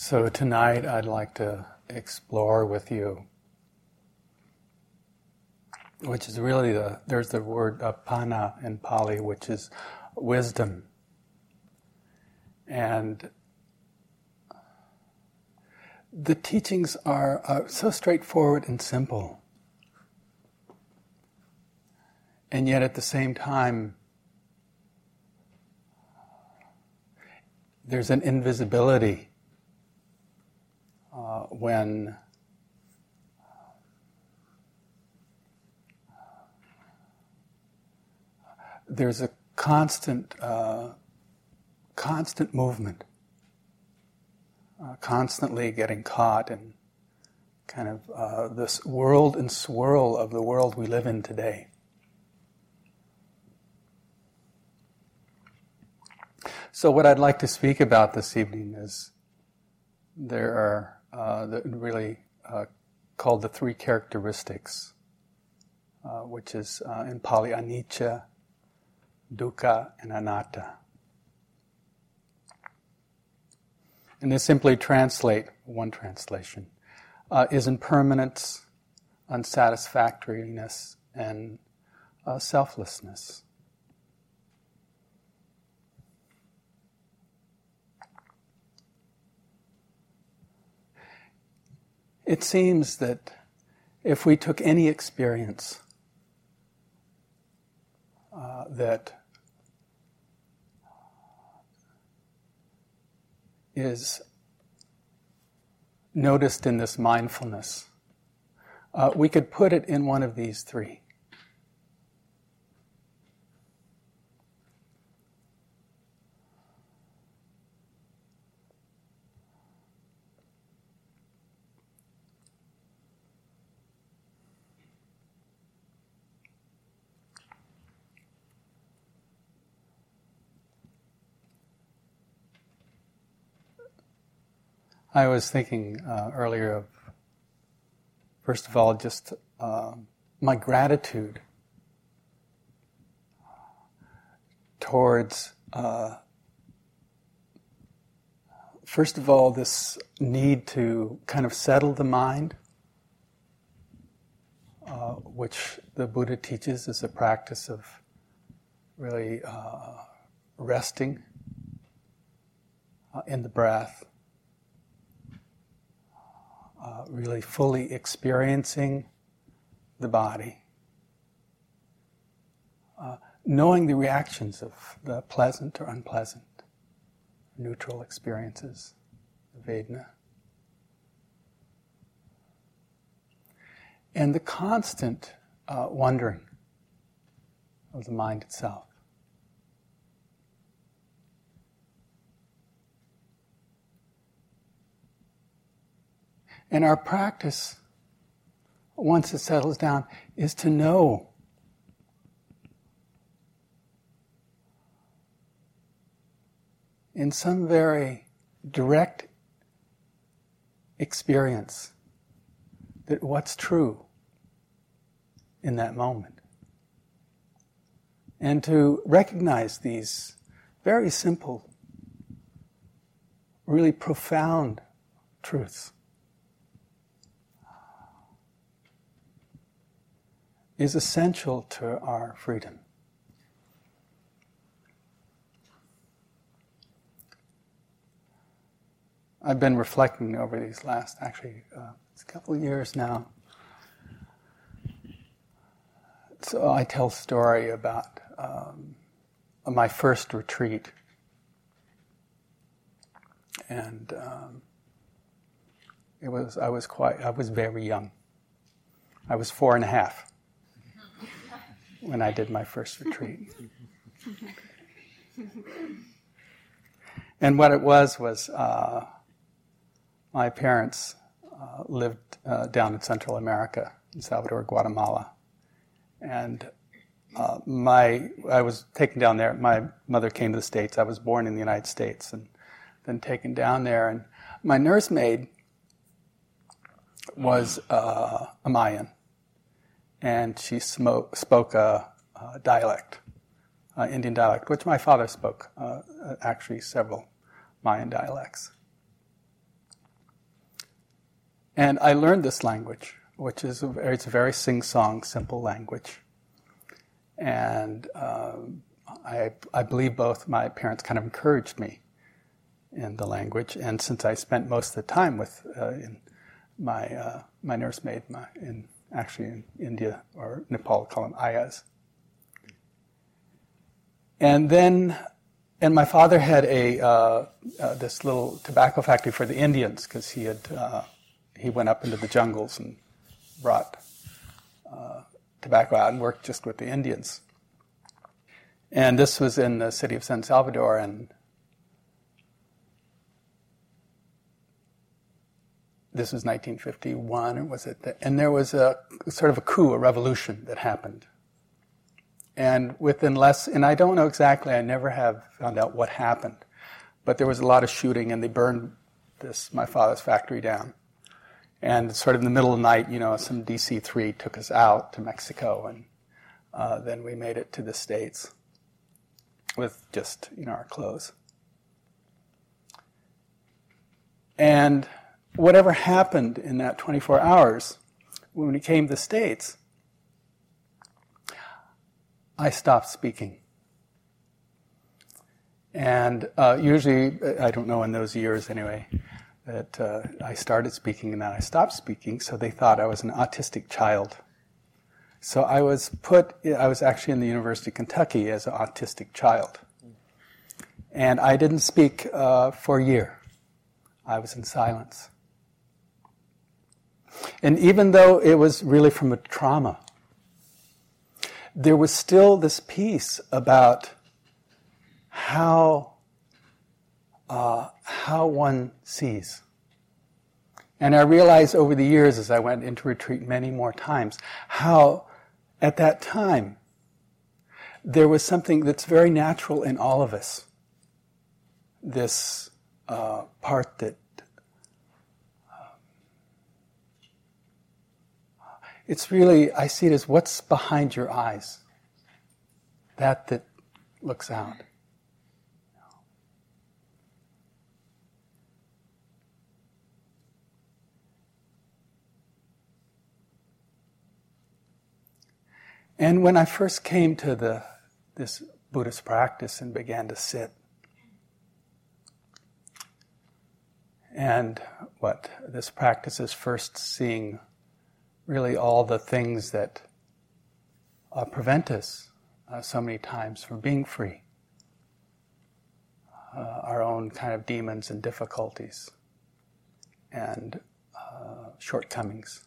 So tonight I'd like to explore with you, which is really the, there's the word apana in Pali, which is wisdom. And the teachings are, are so straightforward and simple. And yet at the same time, there's an invisibility uh, when there's a constant, uh, constant movement, uh, constantly getting caught in kind of uh, this world and swirl of the world we live in today. So, what I'd like to speak about this evening is there are uh, that really uh, called the three characteristics, uh, which is uh, in Pali anicca, dukkha, and anatta. And they simply translate one translation uh, is impermanence, unsatisfactoriness, and uh, selflessness. It seems that if we took any experience uh, that is noticed in this mindfulness, uh, we could put it in one of these three. I was thinking uh, earlier of, first of all, just uh, my gratitude towards, uh, first of all, this need to kind of settle the mind, uh, which the Buddha teaches is a practice of really uh, resting uh, in the breath uh, really fully experiencing the body, uh, knowing the reactions of the pleasant or unpleasant, neutral experiences, the Vedana. And the constant uh, wondering of the mind itself. And our practice, once it settles down, is to know in some very direct experience that what's true in that moment. And to recognize these very simple, really profound truths. Is essential to our freedom. I've been reflecting over these last, actually, uh, it's a couple of years now. So I tell a story about um, my first retreat. And um, it was, I was quite, I was very young. I was four and a half when I did my first retreat. and what it was was uh, my parents uh, lived uh, down in Central America, in Salvador, Guatemala, and uh, my I was taken down there. My mother came to the states. I was born in the United States, and then taken down there. And my nursemaid was uh, a Mayan and she smoke, spoke a, a dialect, uh, Indian dialect, which my father spoke, uh, actually several Mayan dialects. And I learned this language, which is a, it's a very sing-song, simple language. And um, I, I believe both my parents kind of encouraged me in the language. And since I spent most of the time with uh, my uh, my nursemaid my, in actually in India or Nepal, call them ayas. And then, and my father had a uh, uh this little tobacco factory for the Indians because he had uh, he went up into the jungles and brought uh, tobacco out and worked just with the Indians. And this was in the city of San Salvador, and this was 1951, or was it? The, and there was a sort of a coup, a revolution that happened. And within less, and I don't know exactly, I never have found out what happened, but there was a lot of shooting, and they burned this my father's factory down. And sort of in the middle of the night, you know, some DC 3 took us out to Mexico, and uh, then we made it to the States with just, you know, our clothes. And whatever happened in that 24 hours, when we came to the States, I stopped speaking. And uh, usually, I don't know in those years anyway, that uh, I started speaking and then I stopped speaking, so they thought I was an autistic child. So I was put, I was actually in the University of Kentucky as an autistic child. And I didn't speak uh, for a year. I was in silence. And even though it was really from a trauma, there was still this piece about how uh, how one sees. And I realized over the years, as I went into retreat many more times, how at that time there was something that's very natural in all of us. This uh, part that It's really, I see it as what's behind your eyes. That that looks out. And when I first came to the, this Buddhist practice and began to sit, and what this practice is first seeing really all the things that uh, prevent us uh, so many times from being free. Uh, our own kind of demons and difficulties and uh, shortcomings.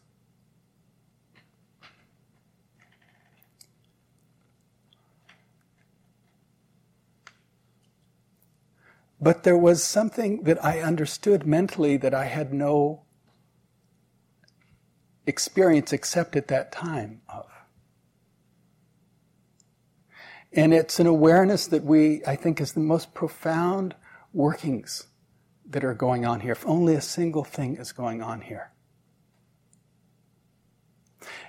But there was something that I understood mentally that I had no experience except at that time of. And it's an awareness that we, I think, is the most profound workings that are going on here. If only a single thing is going on here.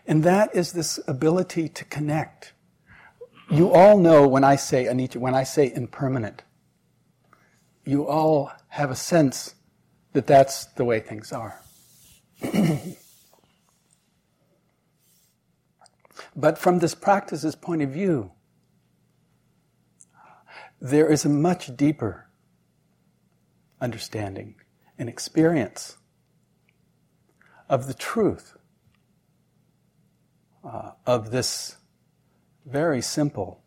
And that is this ability to connect. You all know when I say anicca, when I say impermanent, you all have a sense that that's the way things are. But from this practice's point of view, there is a much deeper understanding and experience of the truth uh, of this very simple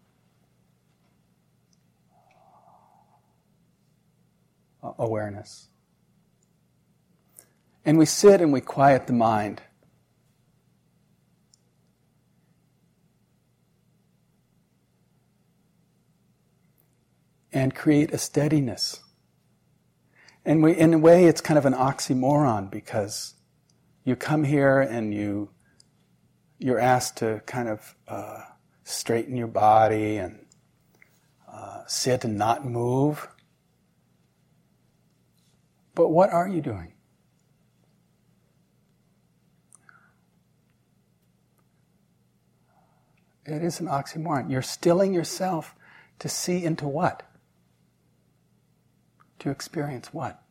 uh, awareness. And we sit and we quiet the mind. And create a steadiness. And we, in a way, it's kind of an oxymoron because you come here and you, you're asked to kind of uh, straighten your body and uh, sit and not move. But what are you doing? It is an oxymoron. You're stilling yourself to see into what? To experience what?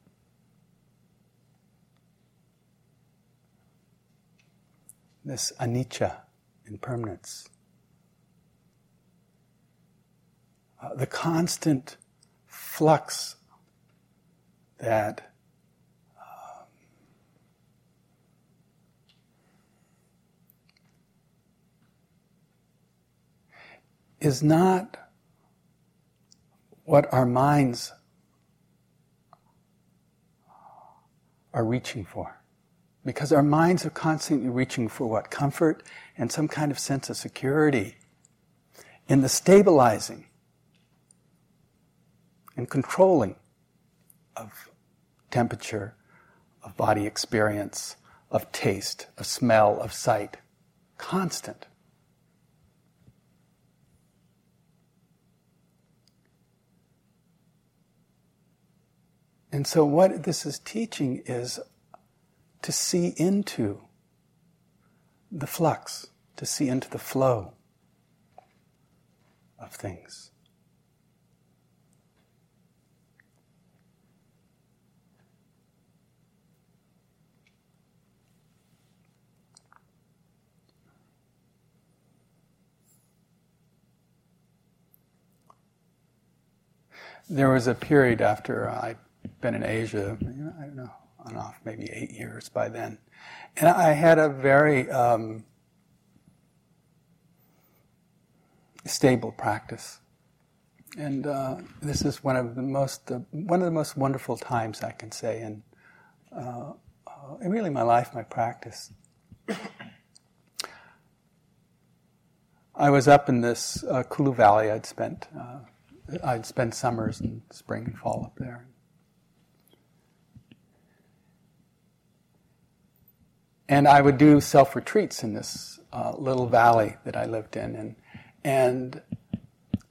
this anicca, impermanence. Uh, the constant flux that um, is not what our minds are reaching for. Because our minds are constantly reaching for what? Comfort and some kind of sense of security in the stabilizing and controlling of temperature, of body experience, of taste, of smell, of sight. Constant. And so, what this is teaching is to see into the flux, to see into the flow of things. There was a period after I'd been in Asia, I don't know, on off, maybe eight years by then. And I had a very um, stable practice. And uh, this is one of the most uh, one of the most wonderful times I can say in, uh, uh in really my life, my practice. I was up in this uh, Kulu Valley. I'd spent uh, I'd spent summers and spring and fall up there. And I would do self retreats in this uh, little valley that I lived in, and and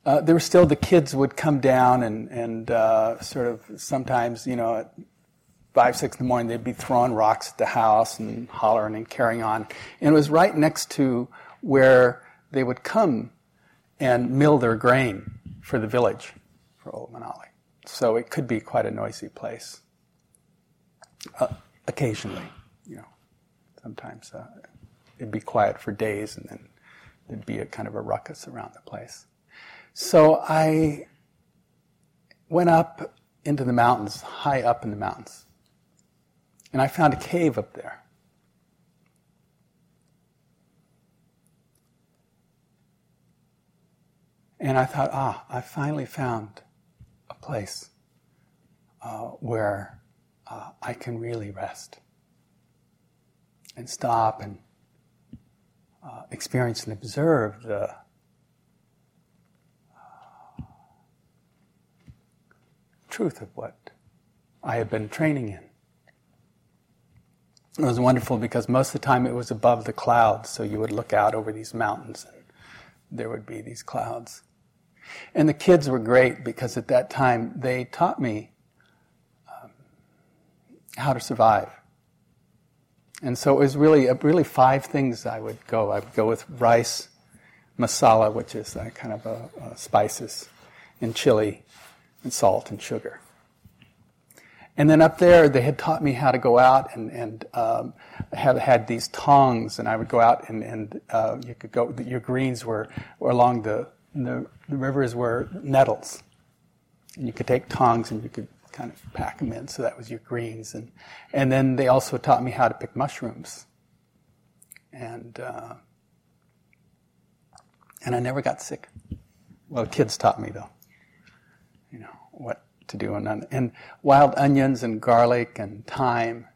uh, there were still the kids would come down and and uh, sort of sometimes you know at five six in the morning they'd be throwing rocks at the house and hollering and carrying on, and it was right next to where they would come and mill their grain for the village for Old Manali. So it could be quite a noisy place. Uh, occasionally, sometimes. Uh, it'd be quiet for days and then there'd be a kind of a ruckus around the place. So I went up into the mountains, high up in the mountains, and I found a cave up there. And I thought, ah, I finally found a place uh, where uh, I can really rest and stop and uh, experience and observe the uh, truth of what I had been training in. It was wonderful because most of the time it was above the clouds, so you would look out over these mountains and there would be these clouds. And the kids were great because at that time they taught me um, how to survive. And so it was really, uh, really five things I would go. I would go with rice, masala, which is kind of a, a spices, and chili, and salt and sugar. And then up there, they had taught me how to go out and, and um, have had these tongs, and I would go out and, and uh, you could go. Your greens were, were along the, the the rivers were nettles, and you could take tongs and you could kind of pack them in. So that was your greens. And, and then they also taught me how to pick mushrooms. And, uh, and I never got sick. Well, kids taught me though, you know, what to do. And, and wild onions and garlic and thyme.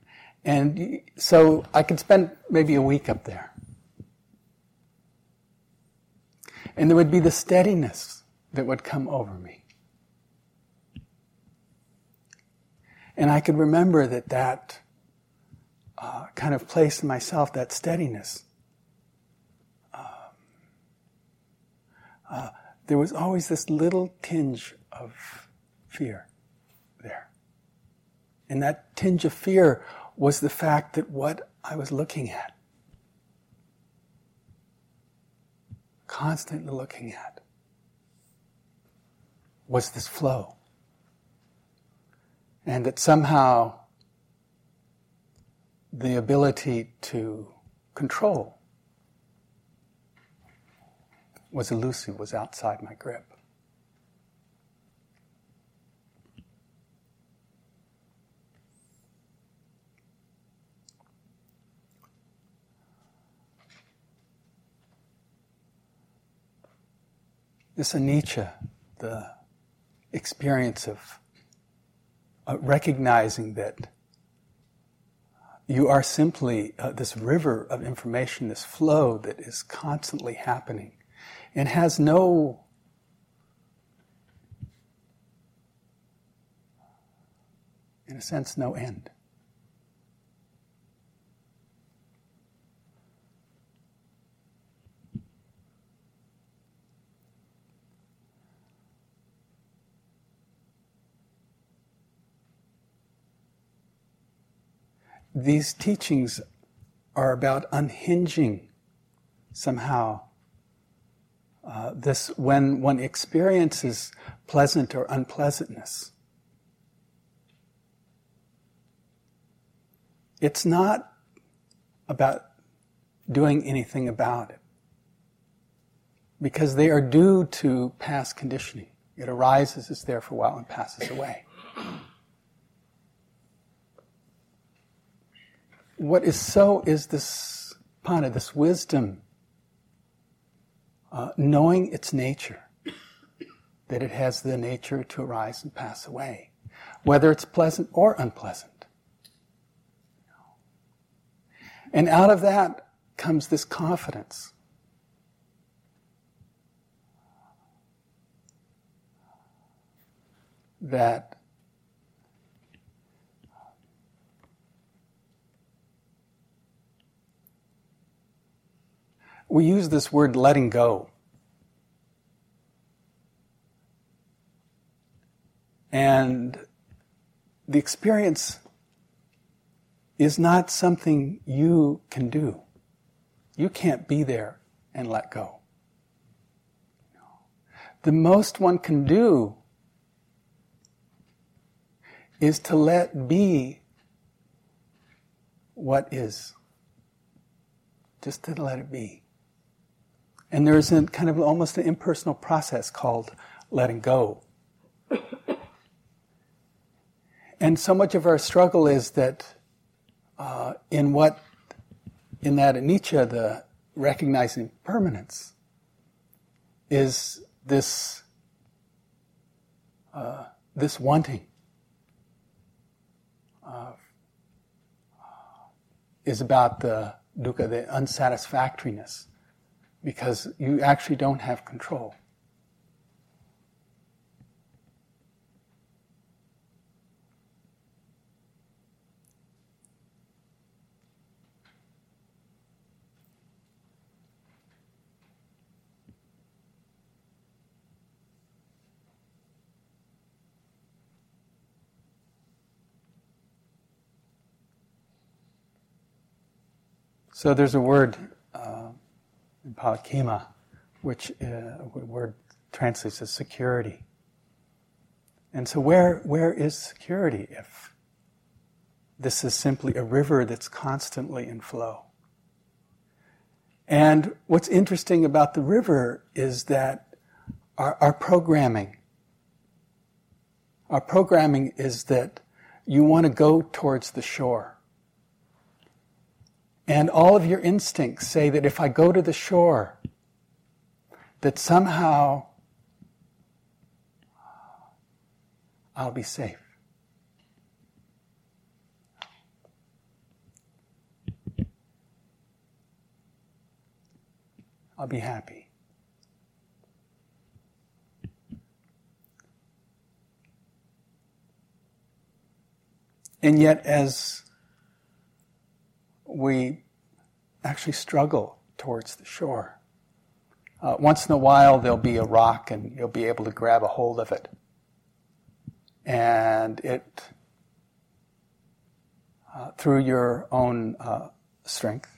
And so I could spend maybe a week up there. And there would be the steadiness that would come over me. And I could remember that that uh, kind of place in myself, that steadiness. Um, uh, there was always this little tinge of fear there. And that tinge of fear was the fact that what I was looking at, constantly looking at, was this flow and that somehow the ability to control was elusive, was outside my grip. This anicca, the experience of uh, recognizing that you are simply uh, this river of information, this flow that is constantly happening and has no in a sense, no end. These teachings are about unhinging somehow uh, this when one experiences pleasant or unpleasantness. It's not about doing anything about it because they are due to past conditioning. It arises, is there for a while, and passes away. What is so is this panna, this wisdom, uh, knowing its nature, that it has the nature to arise and pass away, whether it's pleasant or unpleasant. And out of that comes this confidence. That we use this word letting go. And the experience is not something you can do. You can't be there and let go. The most one can do is to let be what is. Just to let it be. And there's a kind of almost an impersonal process called letting go. And so much of our struggle is that uh, in what, in that anicca, the recognizing permanence, is this, uh, this wanting. Uh, is about the dukkha, the unsatisfactoriness because you actually don't have control. So there's a word Palakima, which uh, word translates as security. And so, where, where is security if this is simply a river that's constantly in flow? And what's interesting about the river is that our, our programming, our programming is that you want to go towards the shore. And all of your instincts say that if I go to the shore, that somehow I'll be safe. I'll be happy. And yet, as we actually struggle towards the shore. Uh, once in a while, there'll be a rock and you'll be able to grab a hold of it. And it, uh, through your own uh, strength,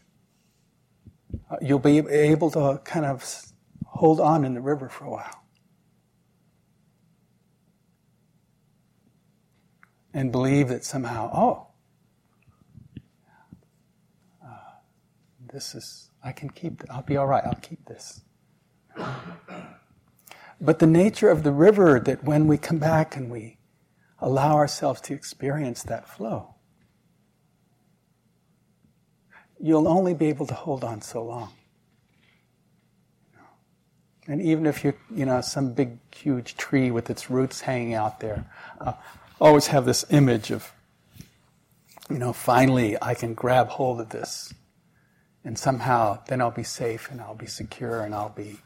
uh, you'll be able to kind of hold on in the river for a while. And believe that somehow, oh, this is, I can keep, I'll be all right, I'll keep this. But the nature of the river that when we come back and we allow ourselves to experience that flow, you'll only be able to hold on so long. And even if you're, you know, some big, huge tree with its roots hanging out there, uh, always have this image of, you know, finally I can grab hold of this. And somehow then I'll be safe and I'll be secure and I'll be,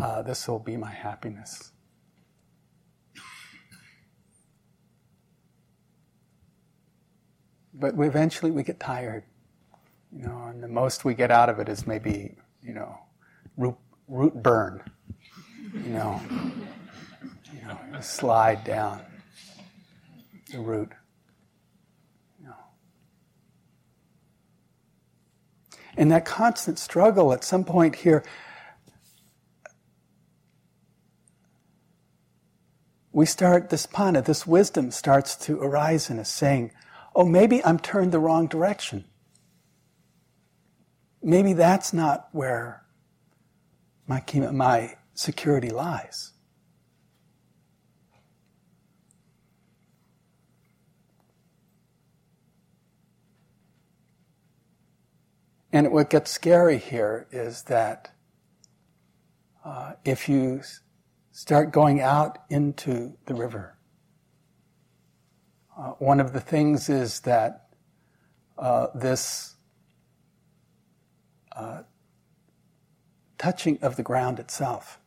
uh, this will be my happiness. But we eventually we get tired, you know, and the most we get out of it is maybe, you know, root, root burn you know, you know, slide down the root. You know. And that constant struggle at some point here, we start, this panna, this wisdom starts to arise in us saying, oh, maybe I'm turned the wrong direction. Maybe that's not where my, my security lies. And what gets scary here is that uh, if you start going out into the river, uh, one of the things is that uh, this uh, touching of the ground itself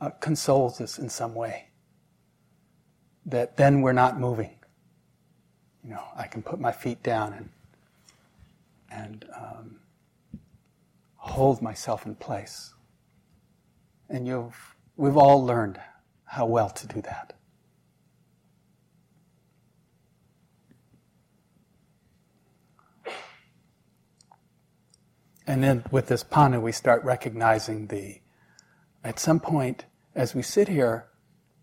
uh, consoles us in some way. That then we're not moving. You know, I can put my feet down and and um, hold myself in place. And you've we've all learned how well to do that. And then with this panna, we start recognizing the, at some point, as we sit here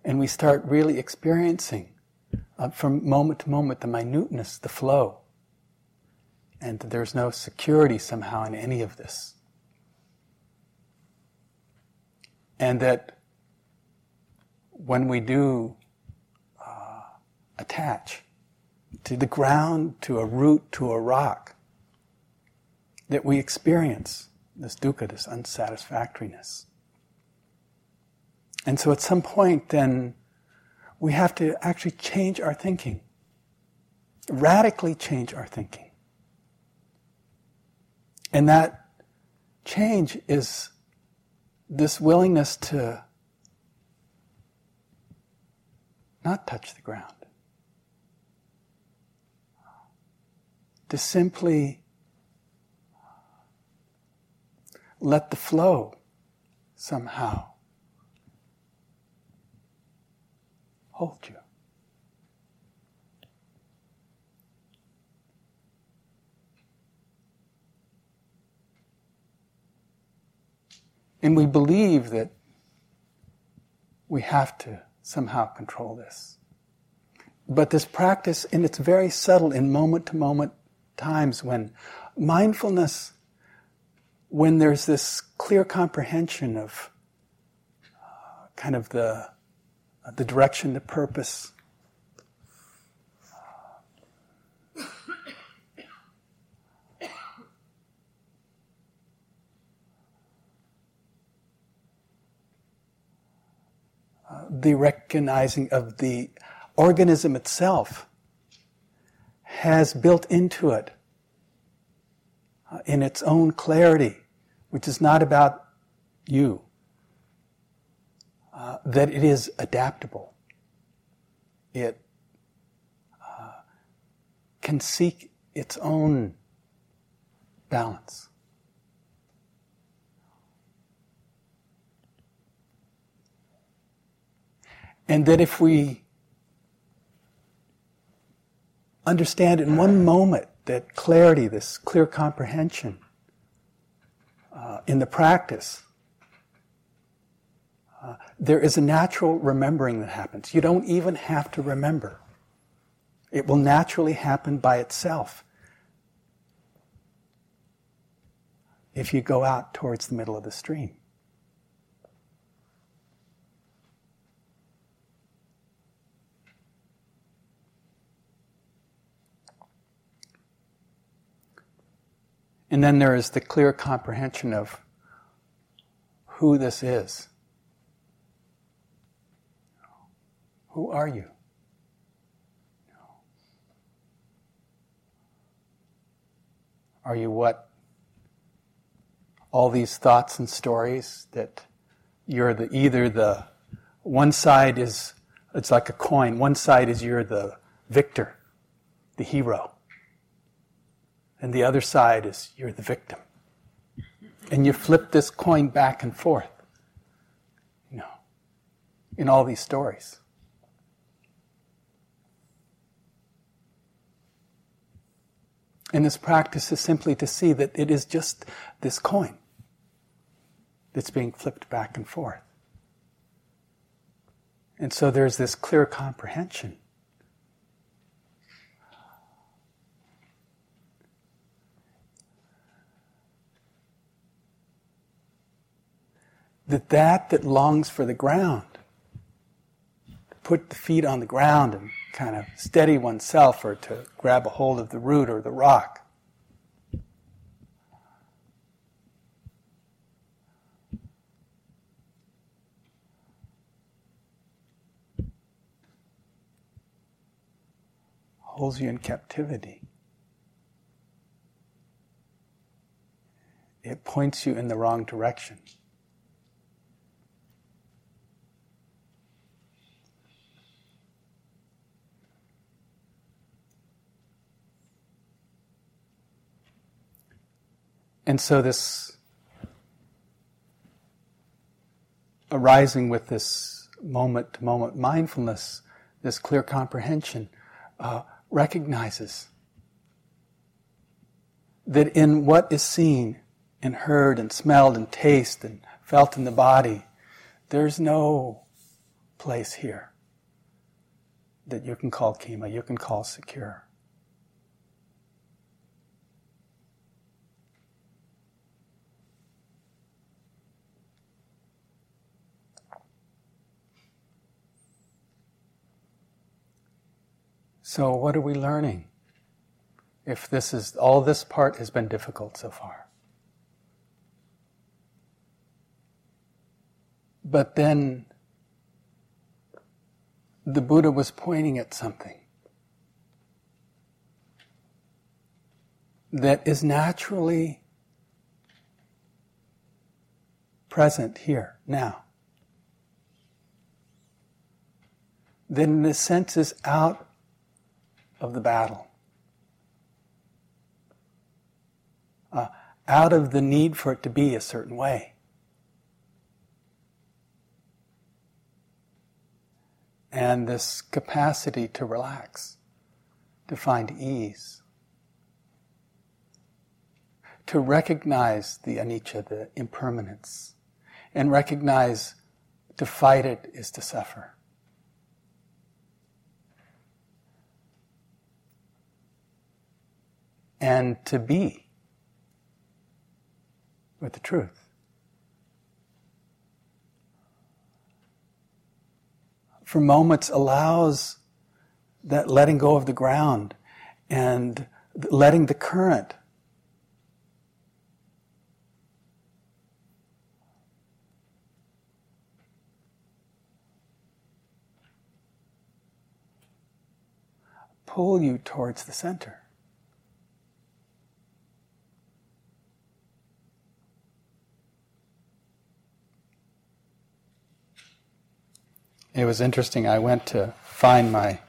and we start really experiencing uh, from moment to moment the minuteness, the flow. And that there's no security somehow in any of this. And that when we do uh, attach to the ground, to a root, to a rock, that we experience this dukkha, this unsatisfactoriness. And so at some point, then, we have to actually change our thinking, radically change our thinking. And that change is this willingness to not touch the ground, to simply let the flow somehow hold you. And we believe that we have to somehow control this. But this practice, and it's very subtle in moment to moment times when mindfulness, when there's this clear comprehension of uh, kind of the the direction, the purpose. The recognizing of the organism itself has built into it uh, in its own clarity, which is not about you, uh, that it is adaptable. It uh, can seek its own balance. And that if we understand in one moment that clarity, this clear comprehension uh, in the practice, there is a natural remembering that happens. You don't even have to remember. It will naturally happen by itself. If you go out towards the middle of the stream. And then there is the clear comprehension of who this is. Who are you? Are you what? All these thoughts and stories that you're the either the one side is it's like a coin. One side is you're the victor, the hero. And the other side is you're the victim. And you flip this coin back and forth. You know, in all these stories. And this practice is simply to see that it is just this coin that's being flipped back and forth. And so there's this clear comprehension. That that that longs for the ground, put the feet on the ground and kind of steady oneself or to grab a hold of the root or the rock. Holds you in captivity. It points you in the wrong direction. And so this arising with this moment to moment mindfulness, this clear comprehension, uh, recognizes that in what is seen and heard and smelled and tasted and felt in the body, there's no place here that you can call khema, you can call secure. So, what are we learning? If this is all this part has been difficult so far. But then the Buddha was pointing at something that is naturally present here, now. Then the sense is out of the battle. Uh, out of the need for it to be a certain way. And this capacity to relax, to find ease, to recognize the anicca, the impermanence, and recognize to fight it is to suffer. And to be with the truth. For moments allows that letting go of the ground and letting the current pull you towards the center. It was interesting. I went to find my,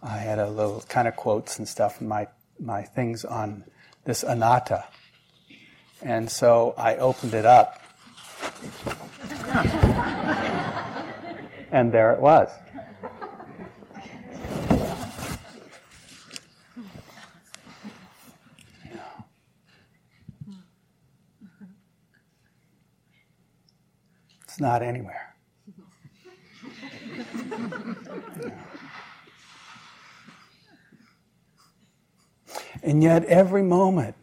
I had a little kind of quotes and stuff in my, my things on this anatta. And so I opened it up. and there it was. It's not anywhere. And yet, every moment,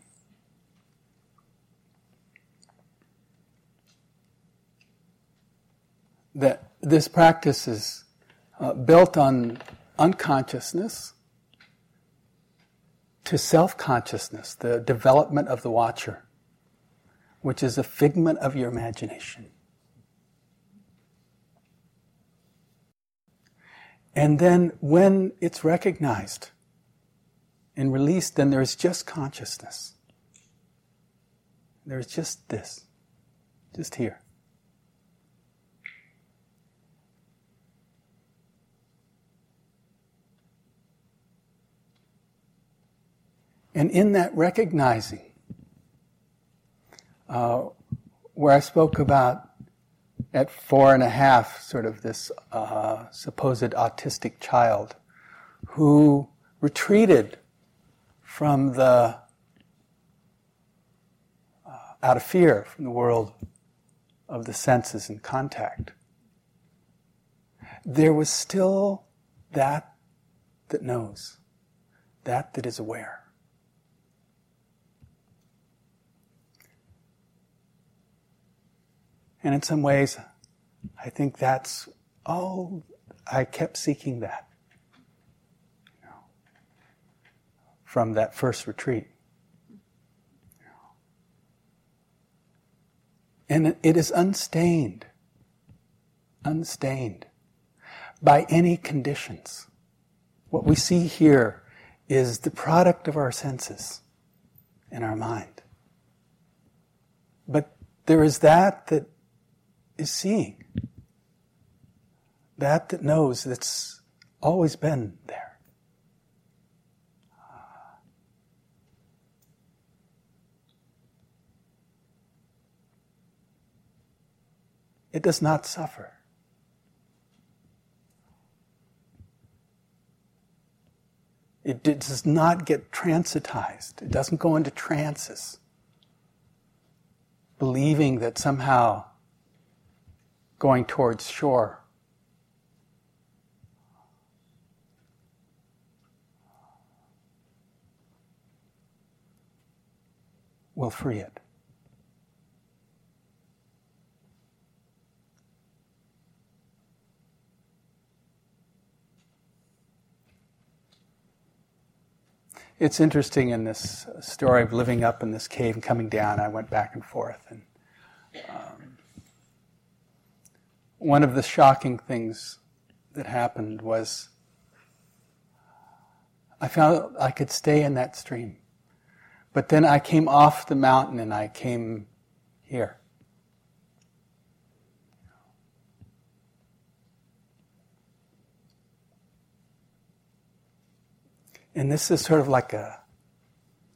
that this practice is uh, built on unconsciousness to self consciousness, the development of the watcher, which is a figment of your imagination. And then when it's recognized and released, then there's just consciousness. There's just this, just here. And in that recognizing, uh, where I spoke about at four and a half, sort of this uh, supposed autistic child who retreated from the, uh, out of fear from the world of the senses and contact. There was still that that knows, that that is aware. And in some ways, I think that's, oh, I kept seeking that you know, from that first retreat. And it is unstained, unstained by any conditions. What we see here is the product of our senses and our mind. But there is that that is seeing. That that knows that's always been there. It does not suffer. It does not get transitized. It doesn't go into trances, believing that somehow going towards shore. will free it. It's interesting in this story of living up in this cave and coming down. I went back and forth, and um, one of the shocking things that happened was I found I could stay in that stream. But then I came off the mountain and I came here. And this is sort of like a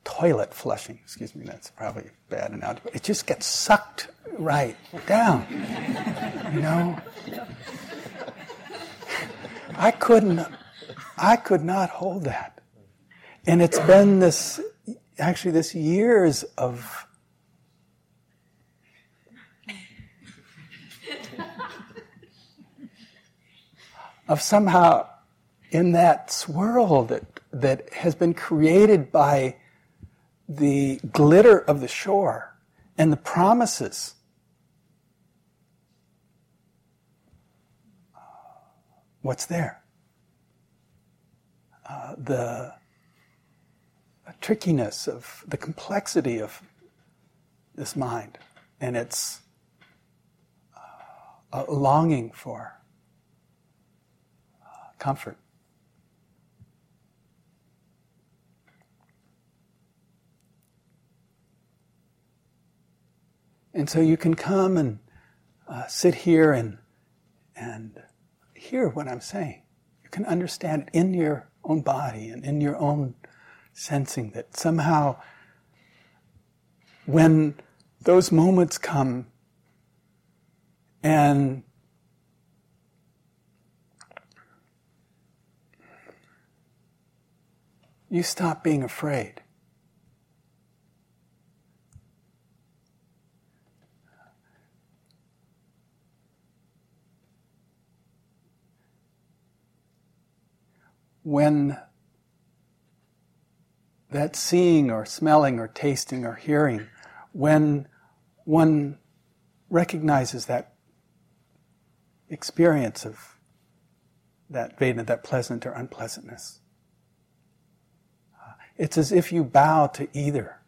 toilet flushing. Excuse me, that's probably a bad analogy. It just gets sucked right down. You know? I couldn't, I could not hold that. And it's been this, actually, this years of of somehow in that swirl that, that has been created by the glitter of the shore and the promises. What's there? Uh, the trickiness of the complexity of this mind and its uh, longing for uh, comfort. And so you can come and uh, sit here and, and hear what I'm saying. You can understand it in your own body and in your own sensing that somehow when those moments come and you stop being afraid. When that seeing or smelling or tasting or hearing, when one recognizes that experience of that Vedana, that pleasant or unpleasantness. Uh, it's as if you bow to either.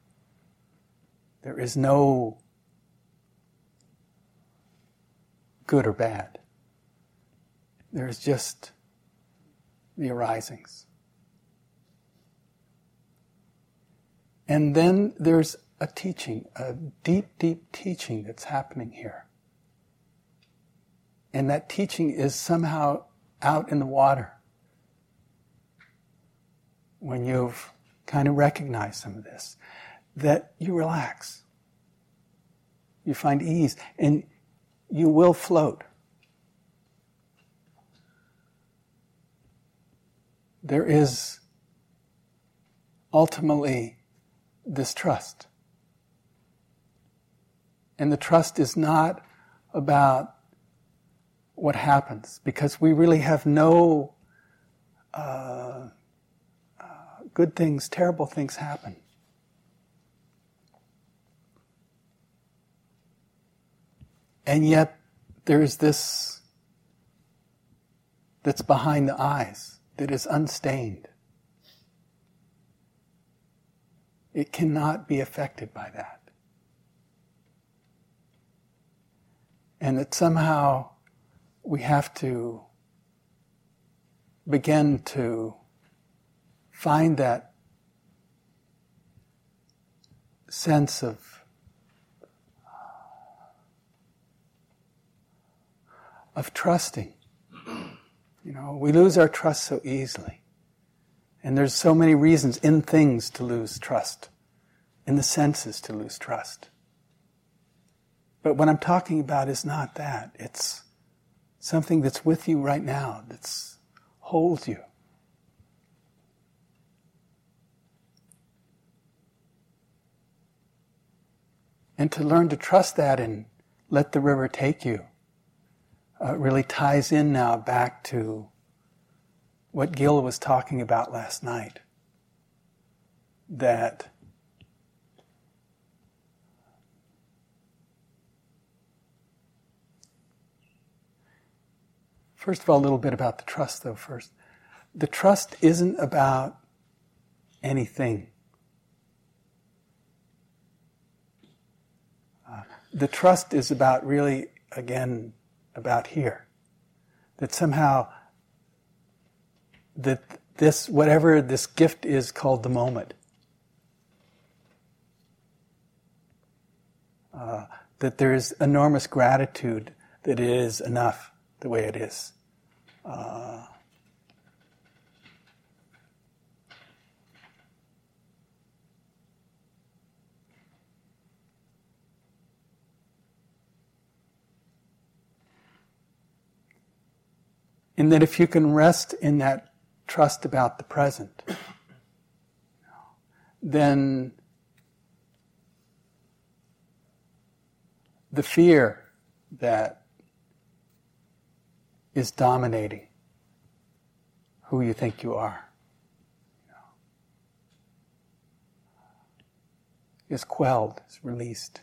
There is no good or bad. There is just the arisings. And then there's a teaching, a deep, deep teaching that's happening here. And that teaching is somehow out in the water. When you've kind of recognized some of this, that you relax. You find ease, and you will float. There is ultimately this trust. And the trust is not about what happens because we really have no uh, uh, good things, terrible things happen. And yet, there's this that's behind the eyes, that is unstained. It cannot be affected by that. And that somehow we have to begin to find that sense of of trusting. You know, we lose our trust so easily. And there's so many reasons in things to lose trust, in the senses to lose trust. But what I'm talking about is not that. It's something that's with you right now, that's holds you. And to learn to trust that and let the river take you uh, really ties in now back to what Gil was talking about last night. That First of all, a little bit about the trust, though, first. The trust isn't about anything. Uh, the trust is about really, again, about here. That somehow, that this, whatever this gift is called the moment, uh, that there is enormous gratitude that it is enough the way it is. Uh, and that if you can rest in that trust about the present, then the fear that is dominating who you think you are. Is quelled, is released.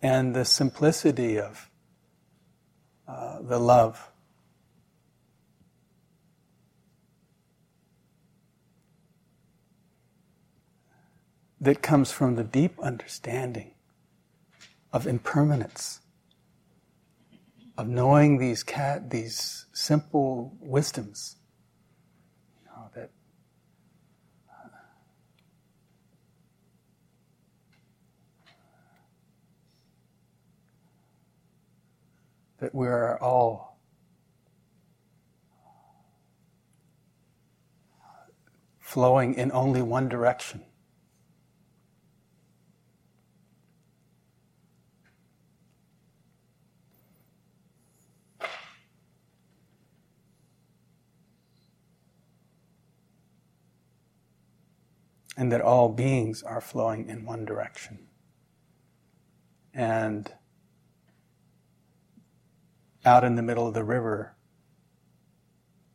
And the simplicity of uh, the love. That comes from the deep understanding of impermanence, of knowing these cat these simple wisdoms, you know, that uh, that we're all flowing in only one direction. and that all beings are flowing in one direction. And out in the middle of the river,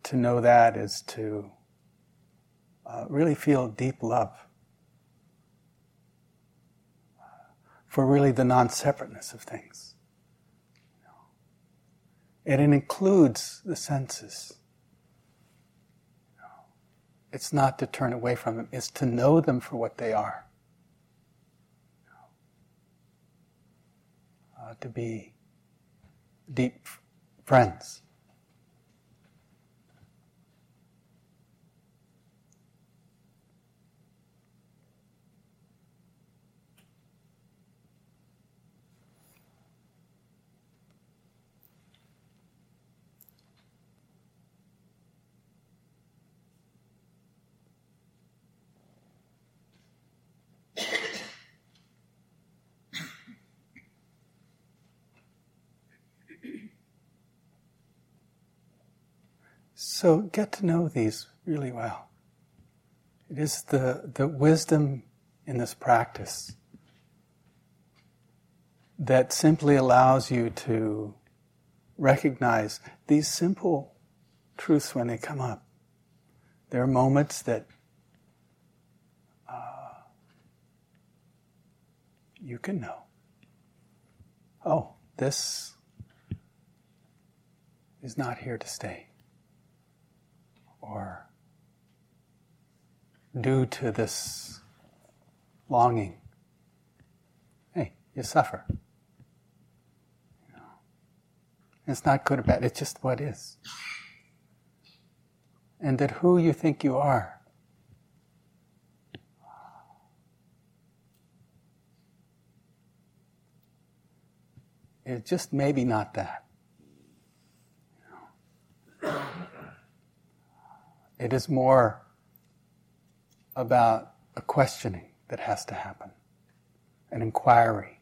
to know that is to uh, really feel deep love for really the non separateness of things. And it includes the senses. It's not to turn away from them, it's to know them for what they are. Uh, to be deep friends. So get to know these really well. It is the, the wisdom in this practice that simply allows you to recognize these simple truths when they come up. There are moments that uh, you can know. Oh, this is not here to stay or due to this longing, hey, you suffer. It's not good or bad, it's just what is. And that who you think you are is just maybe not that. It is more about a questioning that has to happen, an inquiry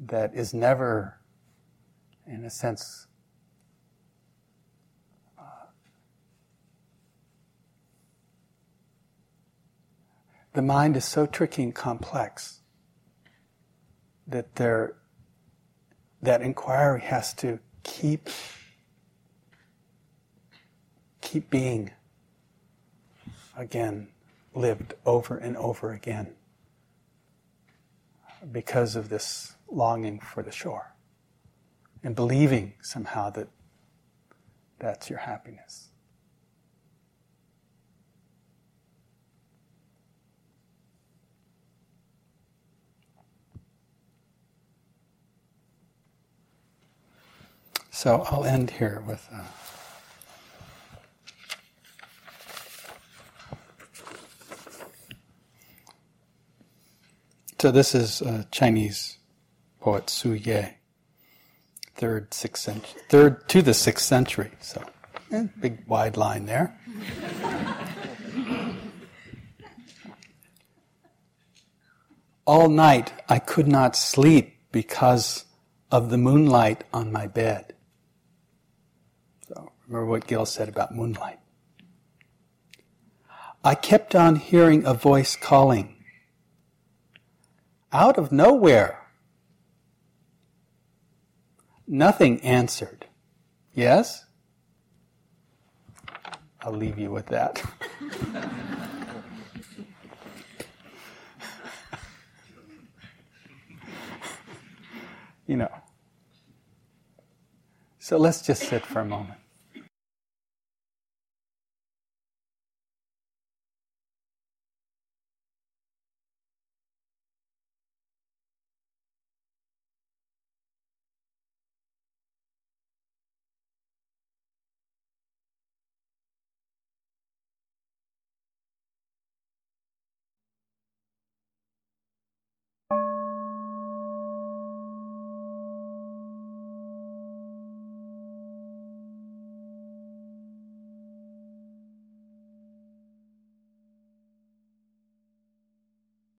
that is never, in a sense, uh, the mind is so tricky and complex that there, that inquiry has to keep keep being again lived over and over again because of this longing for the shore and believing somehow that that's your happiness. So I'll end here with. Uh, So this is uh, Chinese poet Tzu Yeh, third, sixth century, third to the sixth century. So, eh, big wide line there. All night I could not sleep because of the moonlight on my bed. So remember what Gil said about moonlight. I kept on hearing a voice calling out of nowhere. Nothing answered. Yes? I'll leave you with that. you know. So let's just sit for a moment.